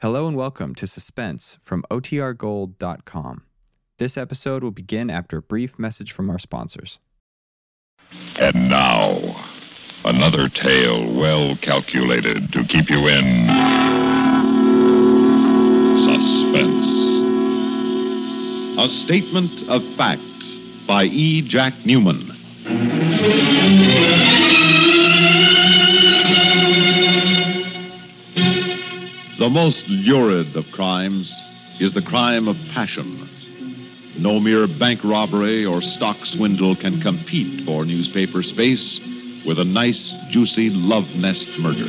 Hello and welcome to Suspense from OTRGold.com. This episode will begin after a brief message from our sponsors. And now, another tale well calculated to keep you in suspense. A statement of fact by E. Jack Neuman. The most lurid of crimes is the crime of passion. No mere bank robbery or stock swindle can compete for newspaper space with a nice, juicy love nest murder.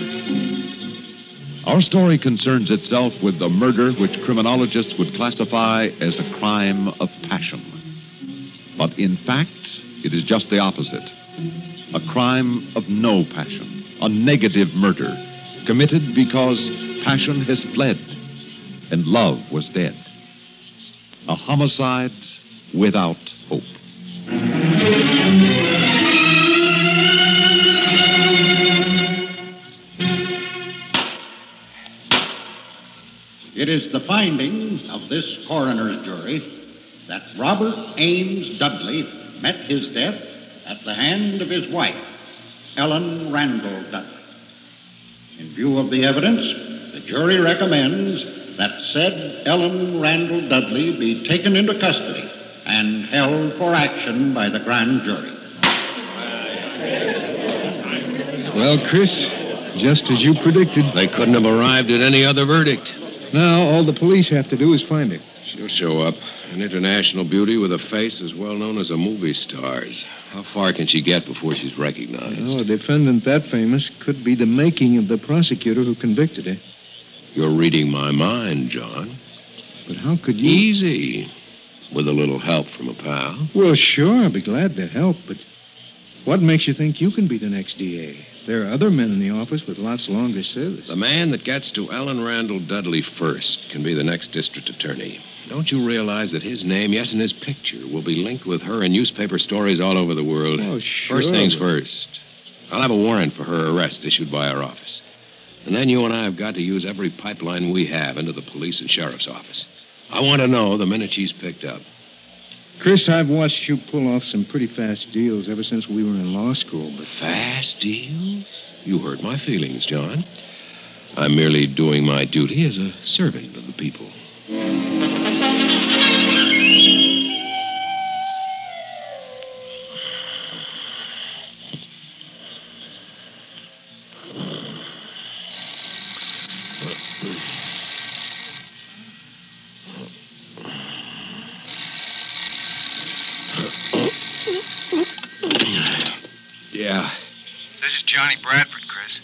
Our story concerns itself with the murder which criminologists would classify as a crime of passion. But in fact, it is just the opposite a crime of no passion, a negative murder, committed because passion has fled and love was dead. A homicide without hope. It is the finding of this coroner's jury that Robert Ames Dudley met his death at the hand of his wife, Ellen Randall Dudley. In view of the evidence, the jury recommends that said Ellen Randall Dudley be taken into custody and held for action by the grand jury. Well, Chris, just as you predicted. They couldn't have arrived at any other verdict. Now, all the police have to do is find her. She'll show up. An international beauty with a face as well known as a movie star's. How far can she get before she's recognized? Oh, a defendant that famous could be the making of the prosecutor who convicted her. You're reading my mind, John. But how could you? Easy. With a little help from a pal. Well, sure, I'd be glad to help, but what makes you think you can be the next DA? There are other men in the office with lots longer service. The man that gets to Ellen Randall Dudley first can be the next district attorney. Don't you realize that his name, yes, and his picture, will be linked with her in newspaper stories all over the world? Oh, sure. First things first. I'll have a warrant for her arrest issued by our office. And then you and I have got to use every pipeline we have into the police and sheriff's office. I want to know the minute she's picked up. Chris, I've watched you pull off some pretty fast deals ever since we were in law school, but Fast deals? You hurt my feelings, John. I'm merely doing my duty as a servant of the people.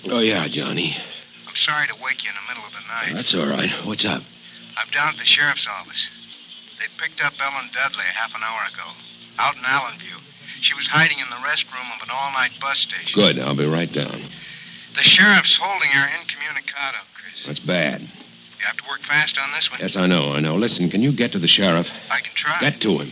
Oh, yeah, Johnny. I'm sorry to wake you in the middle of the night. That's all right. What's up? I'm down at the sheriff's office. They picked up Ellen Dudley half an hour ago, out in Allenview. She was hiding in the restroom of an all-night bus station. Good. I'll be right down. The sheriff's holding her incommunicado, Chris. That's bad. You have to work fast on this one. Yes, I know, I know. Listen, can you get to the sheriff? I can try. Get to him.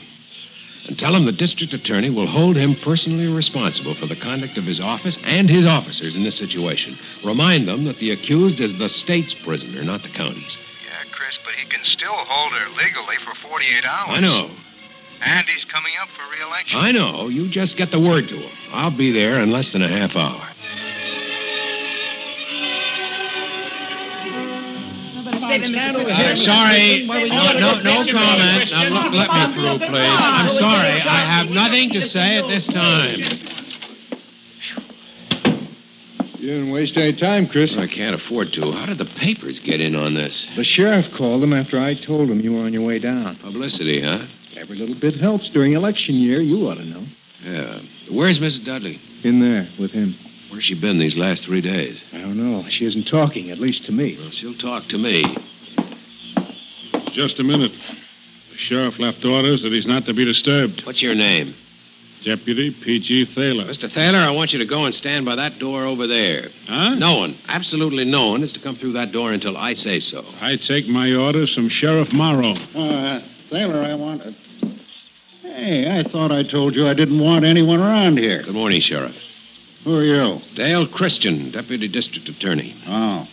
And tell him the district attorney will hold him personally responsible for the conduct of his office and his officers in this situation. Remind them that the accused is the state's prisoner, not the county's. Yeah, Chris, but he can still hold her legally for 48 hours. I know. And he's coming up for re-election. I know. You just get the word to him. I'll be there in less than a half hour. Uh, sorry. No, no, no comment. Now, look, let me through, please. I'm sorry. I have nothing to say at this time. you didn't waste any time, Chris. I can't afford to. How did the papers get in on this? The sheriff called them after I told him you were on your way down. Publicity, huh? Every little bit helps during election year. You ought to know. Yeah. Where's Mrs. Dudley? In there with him. Where's she been these last three days? I don't know. She isn't talking, at least to me. Well, she'll talk to me. Just a minute. The sheriff left orders that he's not to be disturbed. What's your name? Deputy P.G. Thaler. Mr. Thaler, I want you to go and stand by that door over there. Huh? No one, absolutely no one, is to come through that door until I say so. I take my orders from Sheriff Morrow. Uh, Thaler, I wanted. Hey, I thought I told you I didn't want anyone around here. Good morning, Sheriff. Who are you? Dale Christian, Deputy District Attorney. Oh.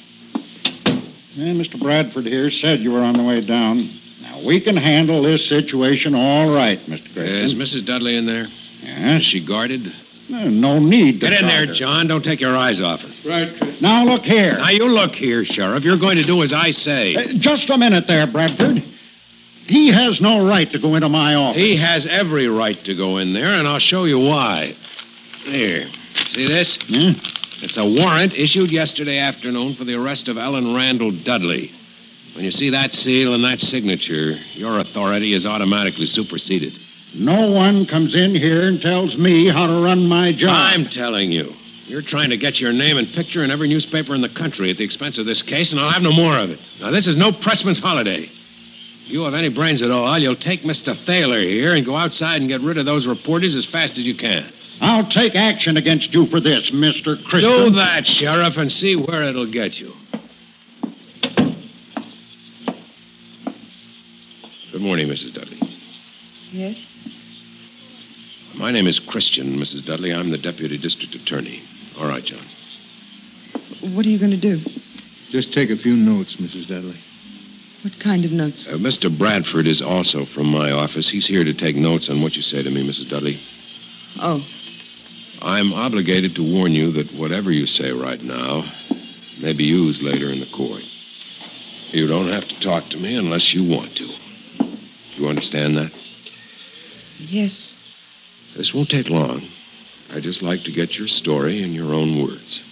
Yeah, Mr. Bradford here said you were on the way down. Now, we can handle this situation all right, Mr. Grayson. Is Mrs. Dudley in there? Yes? Is she guarded? Uh, No need to Get in guard there, her. John. Don't take your eyes off her. Right, Chris. Now, look here. Now, you look here, Sheriff. You're going to do as I say. Uh, just a minute there, Bradford. He has no right to go into my office. He has every right to go in there, and I'll show you why. Here. See this? Yeah? It's a warrant issued yesterday afternoon for the arrest of Ellen Randall Dudley. When you see that seal and that signature, your authority is automatically superseded. No one comes in here and tells me how to run my job. I'm telling you. You're trying to get your name and picture in every newspaper in the country at the expense of this case, and I'll have no more of it. Now, this is no pressman's holiday. If you have any brains at all, you'll take Mr. Thaler here and go outside and get rid of those reporters as fast as you can. I'll take action against you for this, Mr. Christian. Do that, Sheriff, and see where it'll get you. Good morning, Mrs. Dudley. Yes? My name is Christian, Mrs. Dudley. I'm the deputy district attorney. All right, John. What are you going to do? Just take a few notes, Mrs. Dudley. What kind of notes? Uh, Mr. Bradford is also from my office. He's here to take notes on what you say to me, Mrs. Dudley. Oh, I'm obligated to warn you that whatever you say right now may be used later in the court. You don't have to talk to me unless you want to. You understand that? yes. This won't take long. I'd just like to get your story in your own words.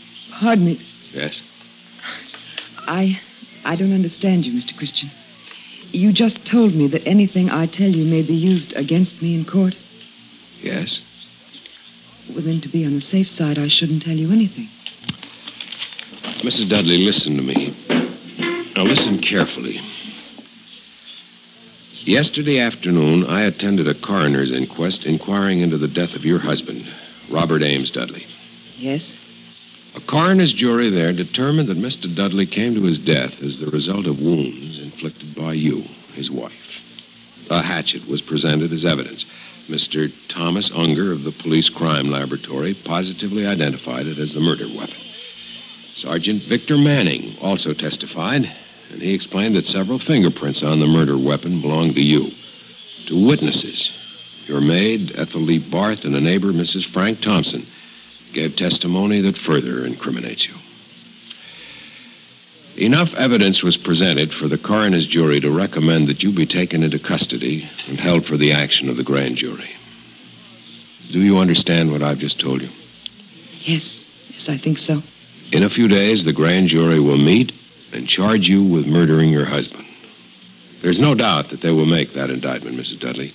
Pardon me. Yes? I I don't understand you, Mr. Christian. You just told me that anything I tell you may be used against me in court. Yes? Well, then, to be on the safe side, I shouldn't tell you anything. Mrs. Dudley, listen to me. Now, listen carefully. Yesterday afternoon, I attended a coroner's inquest inquiring into the death of your husband, Robert Ames Dudley. Yes? A coroner's jury there determined that Mr. Dudley came to his death as the result of wounds inflicted by you, his wife. A hatchet was presented as evidence. Mr. Thomas Unger of the Police Crime Laboratory positively identified it as the murder weapon. Sergeant Victor Manning also testified, and he explained that several fingerprints on the murder weapon belonged to you. Two witnesses, your maid, Ethel Lee Barth, and a neighbor, Mrs. Frank Thompson, gave testimony that further incriminates you. Enough evidence was presented for the coroner's jury to recommend that you be taken into custody and held for the action of the grand jury. Do you understand what I've just told you? Yes. Yes, I think so. In a few days, the grand jury will meet and charge you with murdering your husband. There's no doubt that they will make that indictment, Mrs. Dudley.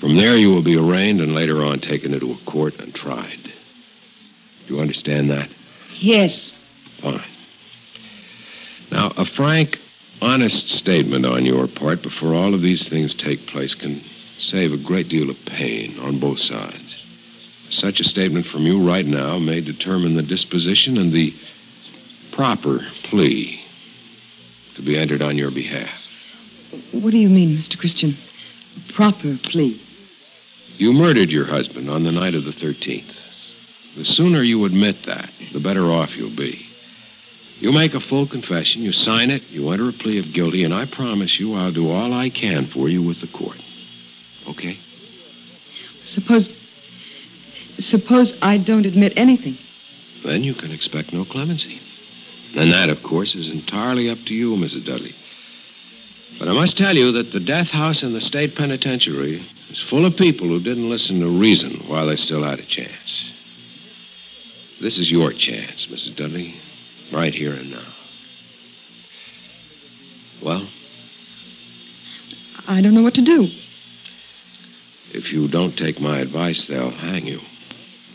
From there, you will be arraigned and later on taken into a court and tried. Do you understand that? Yes. Fine. Now, a frank, honest statement on your part before all of these things take place can save a great deal of pain on both sides. Such a statement from you right now may determine the disposition and the proper plea to be entered on your behalf. What do you mean, Mr. Christian? Proper plea. You murdered your husband on the night of the 13th. The sooner you admit that, the better off you'll be. You make a full confession, you sign it, you enter a plea of guilty, and I promise you I'll do all I can for you with the court. Okay? Suppose. Suppose I don't admit anything. Then you can expect no clemency. And that, of course, is entirely up to you, Mrs. Dudley. But I must tell you that the death house in the state penitentiary is full of people who didn't listen to reason while they still had a chance. This is your chance, Mrs. Dudley, right here and now. Well, I don't know what to do. if you don't take my advice, they'll hang you.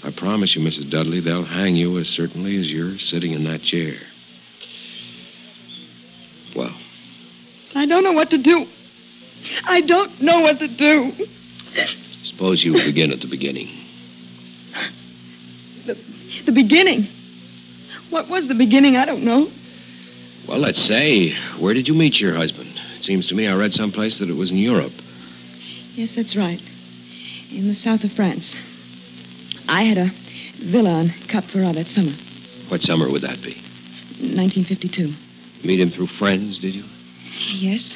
I promise you, Mrs. Dudley, they'll hang you as certainly as you're sitting in that chair. Well, I don't know what to do. I don't know what to do. suppose you begin at the beginning. The, the beginning. What was the beginning? I don't know. Well, let's say, where did you meet your husband? It seems to me I read someplace that it was in Europe. Yes, that's right. In the south of France. I had a villa on Cap Ferrat that summer, What summer would that be? 1952. Meet him through friends, did you? Yes.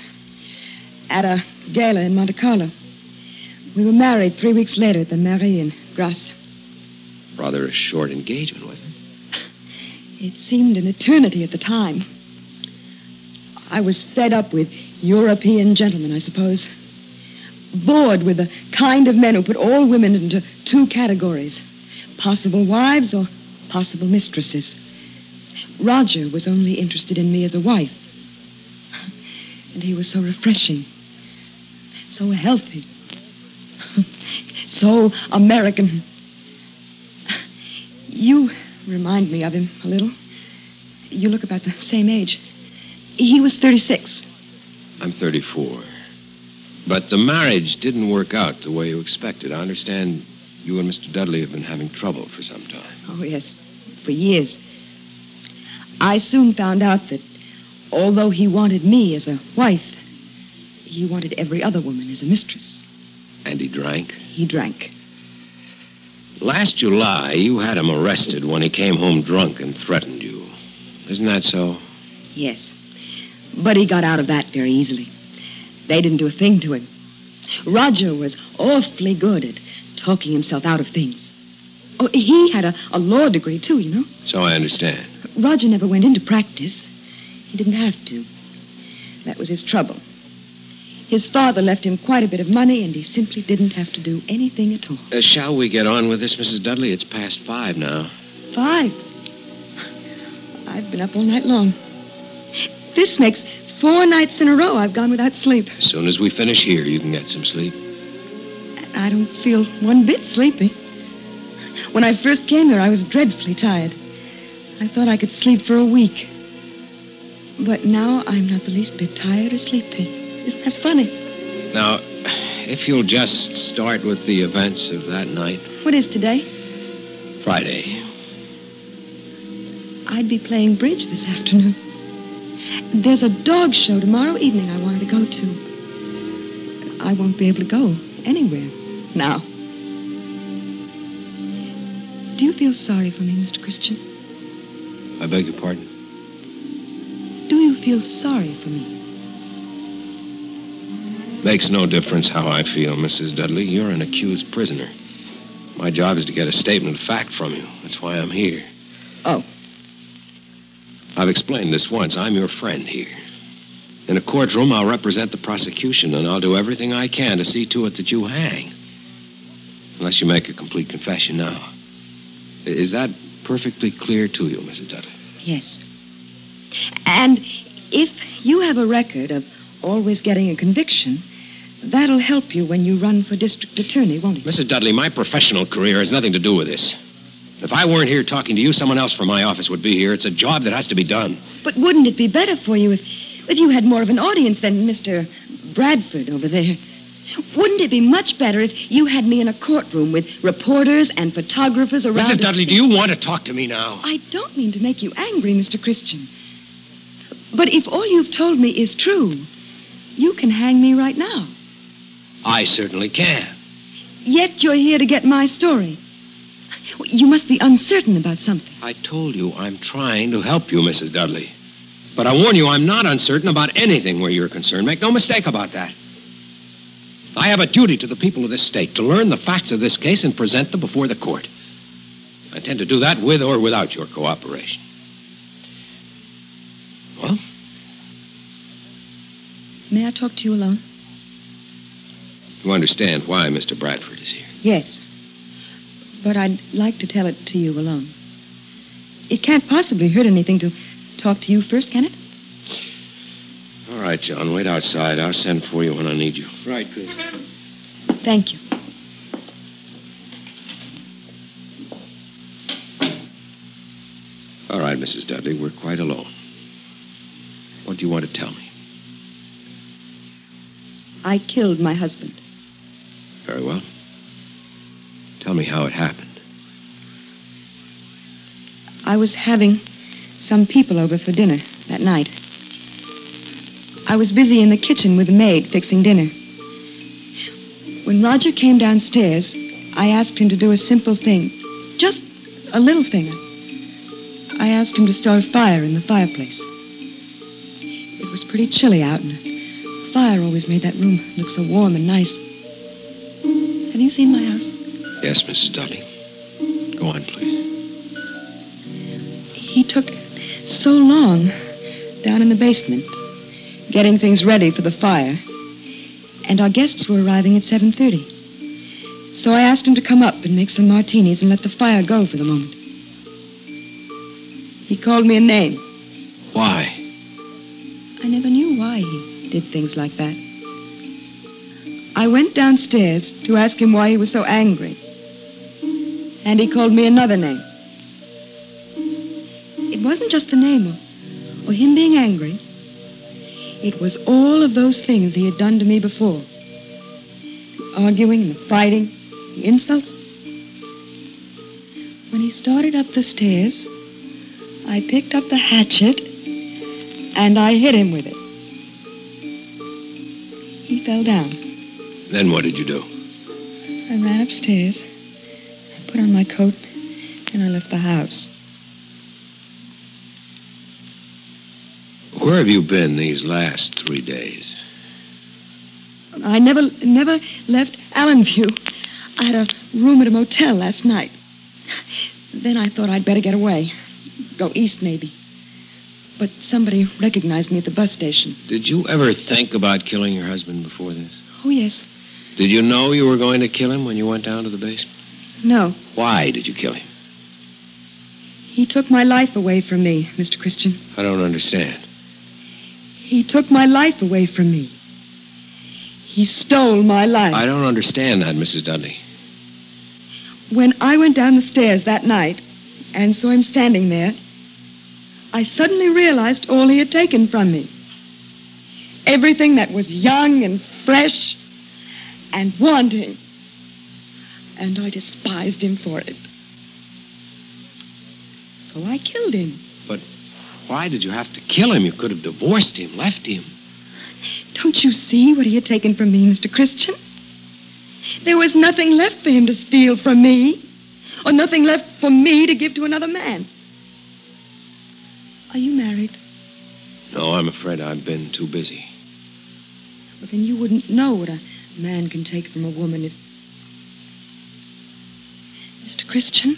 At a gala in Monte Carlo. We were married three weeks later at the Mairie in Grasse. Rather a short engagement, wasn't it? It seemed an eternity at the time. I was fed up with European gentlemen, I suppose. Bored with the kind of men who put all women into two categories possible wives or possible mistresses. Roger was only interested in me as a wife. And he was so refreshing, so healthy, so American. You remind me of him a little. You look about the same age. He was 36. I'm 34. But the marriage didn't work out the way you expected. I understand you and Mr. Dudley have been having trouble for some time. Oh, yes, for years. I soon found out that although he wanted me as a wife, he wanted every other woman as a mistress. And he drank? He drank. Last July, you had him arrested when he came home drunk and threatened you. Isn't that so? Yes. But he got out of that very easily. They didn't do a thing to him. Roger was awfully good at talking himself out of things. Oh, he had a, a law degree, too, you know. So I understand. Roger never went into practice. He didn't have to. That was his trouble. His father left him quite a bit of money, and he simply didn't have to do anything at all. Uh, shall we get on with this, Mrs. Dudley? It's past five now. Five? I've been up all night long. This makes four nights in a row I've gone without sleep. As soon as we finish here, you can get some sleep. I don't feel one bit sleepy. When I first came here, I was dreadfully tired. I thought I could sleep for a week. But now I'm not the least bit tired or sleepy. Isn't that funny? Now, if you'll just start with the events of that night. What is today? Friday. I'd be playing bridge this afternoon. There's a dog show tomorrow evening I wanted to go to. I won't be able to go anywhere now. Do you feel sorry for me, Mr. Christian? I beg your pardon? Do you feel sorry for me? Makes no difference how I feel, Mrs. Dudley. You're an accused prisoner. My job is to get a statement of fact from you. That's why I'm here. Oh. I've explained this once. I'm your friend here. In a courtroom, I'll represent the prosecution, and I'll do everything I can to see to it that you hang. Unless you make a complete confession now. Is that perfectly clear to you, Mrs. Dudley? Yes. And if you have a record of always getting a conviction, that'll help you when you run for district attorney, won't it? Mrs. Dudley, my professional career has nothing to do with this. If I weren't here talking to you, someone else from my office would be here. It's a job that has to be done. But wouldn't it be better for you if, if you had more of an audience than Mr. Bradford over there? Wouldn't it be much better if you had me in a courtroom with reporters and photographers around? Mrs. Dudley, do you want to talk to me now? I don't mean to make you angry, Mr. Christian. But if all you've told me is true, you can hang me right now. I certainly can. Yet you're here to get my story. You must be uncertain about something. I told you I'm trying to help you, Mrs. Dudley. But I warn you, I'm not uncertain about anything where you're concerned. Make no mistake about that. I have a duty to the people of this state to learn the facts of this case and present them before the court. I intend to do that with or without your cooperation. Well? May I talk to you alone? You understand why Mr. Bradford is here? Yes. But I'd like to tell it to you alone. It can't possibly hurt anything to talk to you first, can it? All right, John. Wait outside. I'll send for you when I need you. Right, Chris. Thank you. All right, Mrs. Dudley. We're quite alone. What do you want to tell me? I killed my husband. Very well. Tell me how it happened. I was having some people over for dinner that night. I was busy in the kitchen with the maid fixing dinner. When Roger came downstairs, I asked him to do a simple thing. Just a little thing. I asked him to start a fire in the fireplace. It was pretty chilly out, and the fire always made that room look so warm and nice. Have you seen my house? Yes, Mrs. Dudley. Go on, please. He took so long down in the basement, getting things ready for the fire. And our guests were arriving at 7.30. So I asked him to come up and make some martinis and let the fire go for the moment. He called me a name. Why? I never knew why he did things like that. I went downstairs to ask him why he was so angry. And he called me another name. It wasn't just the name or, or him being angry. It was all of those things he had done to me before. Arguing, the fighting, the insults. When he started up the stairs, I picked up the hatchet and I hit him with it. He fell down. Then what did you do? I ran upstairs. I put on my coat and I left the house. Where have you been these last three days? I never never left Allenview. I had a room at a motel last night. Then I thought I'd better get away. Go east, maybe. But somebody recognized me at the bus station. Did you ever think about killing your husband before this? Oh, yes. Did you know you were going to kill him when you went down to the basement? No. Why did you kill him? He took my life away from me, Mr. Christian. I don't understand. He took my life away from me. He stole my life. I don't understand that, Mrs. Dudley. When I went down the stairs that night and saw him standing there, I suddenly realized all he had taken from me. Everything that was young and fresh and wanting. And I despised him for it. So I killed him. But why did you have to kill him? You could have divorced him, left him. Don't you see what he had taken from me, Mr. Christian? There was nothing left for him to steal from me, or nothing left for me to give to another man. Are you married? No, I'm afraid I've been too busy. Well, then you wouldn't know what a man can take from a woman if. Mr. Christian?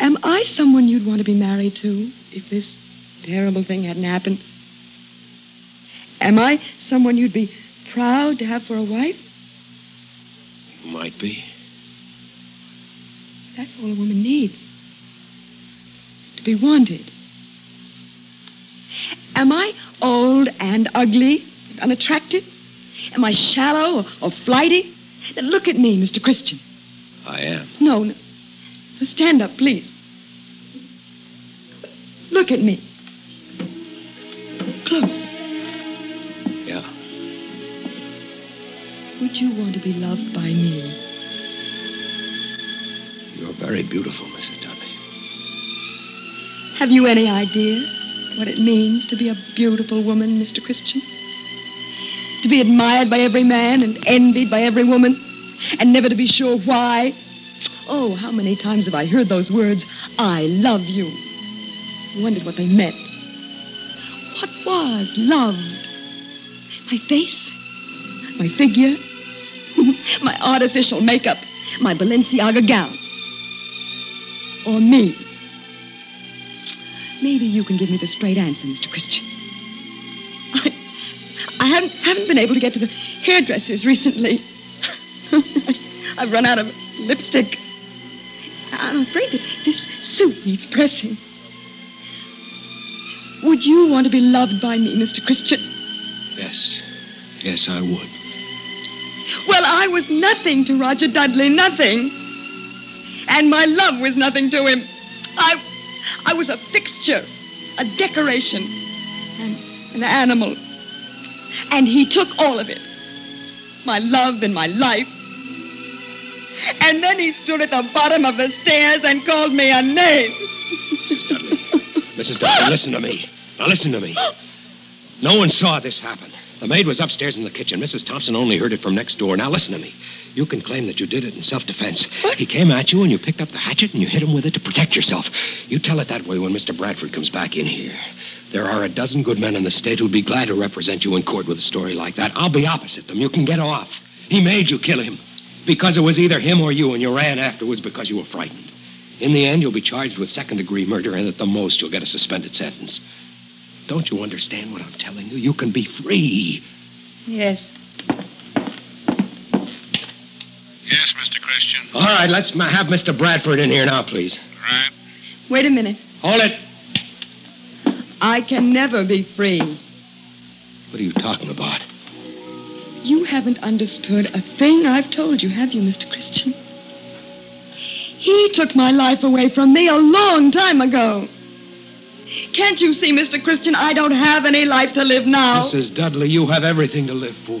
Am I someone you'd want to be married to if this terrible thing hadn't happened? Am I someone you'd be proud to have for a wife? You might be. That's all a woman needs. To be wanted. Am I old and ugly and unattractive? Am I shallow or, or flighty? Then look at me, Mr. Christian. I am. No, no. Stand up, please. Look at me. Close. Yeah. Would you want to be loved by me? You're very beautiful, Mrs. Dudley. Have you any idea what it means to be a beautiful woman, Mr. Christian? To be admired by every man and envied by every woman, and never to be sure why? Oh, how many times have I heard those words, I love you? Wondered what they meant. What was loved? My face? My figure? my artificial makeup? My Balenciaga gown? Or me? Maybe you can give me the straight answer, Mr. Christian. Haven't, haven't been able to get to the hairdressers recently. I've run out of lipstick. I'm afraid that this suit needs pressing. Would you want to be loved by me, Mr. Christian? Yes. Yes, I would. Well, I was nothing to Roger Dudley, nothing. And my love was nothing to him. I, I was a fixture, a decoration, an, an animal. And he took all of it my love and my life. And then he stood at the bottom of the stairs and called me a name. Mrs. Dudley, Mrs. Dudley, listen to me. Now listen to me. No one saw this happen. The maid was upstairs in the kitchen. Mrs. Thompson only heard it from next door. Now listen to me. You can claim that you did it in self-defense. He came at you and you picked up the hatchet and you hit him with it to protect yourself. You tell it that way when Mr. Bradford comes back in here. There are a dozen good men in the state who'd be glad to represent you in court with a story like that. I'll be opposite them. You can get off. He made you kill him because it was either him or you, and you ran afterwards because you were frightened. In the end, you'll be charged with second degree murder, and at the most, you'll get a suspended sentence. Don't you understand what I'm telling you? You can be free. Yes. Yes, Mr. Christian. All right, let's have Mr. Bradford in here now, please. Right. Wait a minute. Hold it. I can never be free. What are you talking about? You haven't understood a thing I've told you, have you, Mr. Christian? He took my life away from me a long time ago. Can't you see, Mr. Christian, I don't have any life to live now? Mrs. Dudley, you have everything to live for.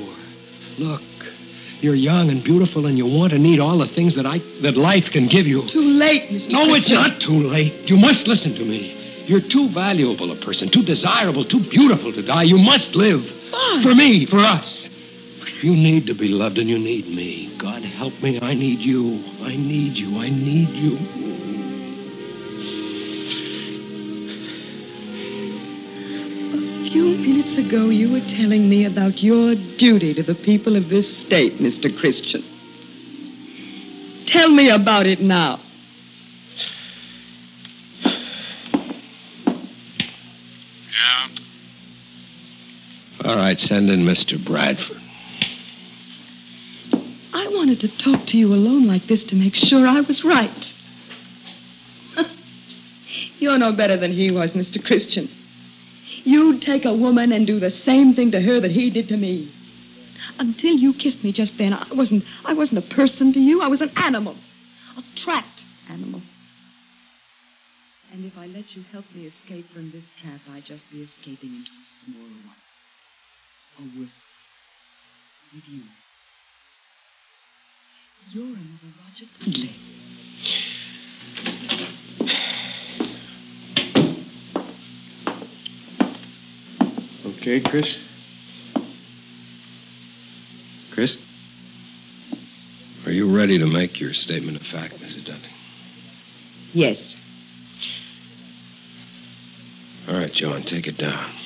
Look, you're young and beautiful, and you want and need all the things that I that life can give you. Too late, Mr. No, it's not too late. You must listen to me. You're too valuable a person, too desirable, too beautiful to die. You must live. For me, for us. You need to be loved, and you need me. God help me, I need you. I need you. I need you. A few minutes ago, you were telling me about your duty to the people of this state, Mr. Christian. Tell me about it now. Right, send in Mr. Bradford. I wanted to talk to you alone like this to make sure I was right. You're no better than he was, Mr. Christian. You'd take a woman and do the same thing to her that he did to me. Until you kissed me just then, I wasn't I wasn't a person to you. I was an animal. A trapped animal. And if I let you help me escape from this trap, I'd just be escaping into a smaller one. Or worse, with you. You're another Roger Dudley. Okay, Chris? Chris? Are you ready to make your statement of fact, Mrs. Dudley? Yes. All right, John, take it down.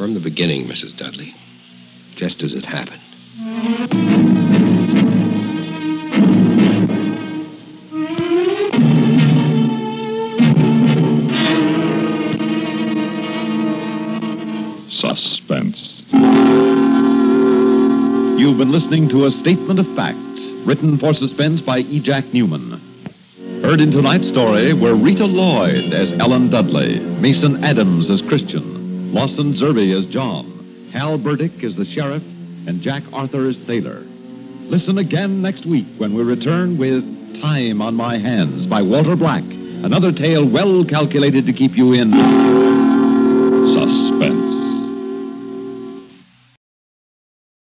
From the beginning, Mrs. Dudley, just as it happened. Suspense. You've been listening to a statement of fact, written for suspense by E. Jack Neuman. Heard in tonight's story were Rita Lloyd as Ellen Dudley, Mason Adams as Christian, Lawson Zerbe is John, Hal Burdick is the sheriff, and Jack Arthur is Thaler. Listen again next week when we return with Time on My Hands by Walter Black, another tale well calculated to keep you in.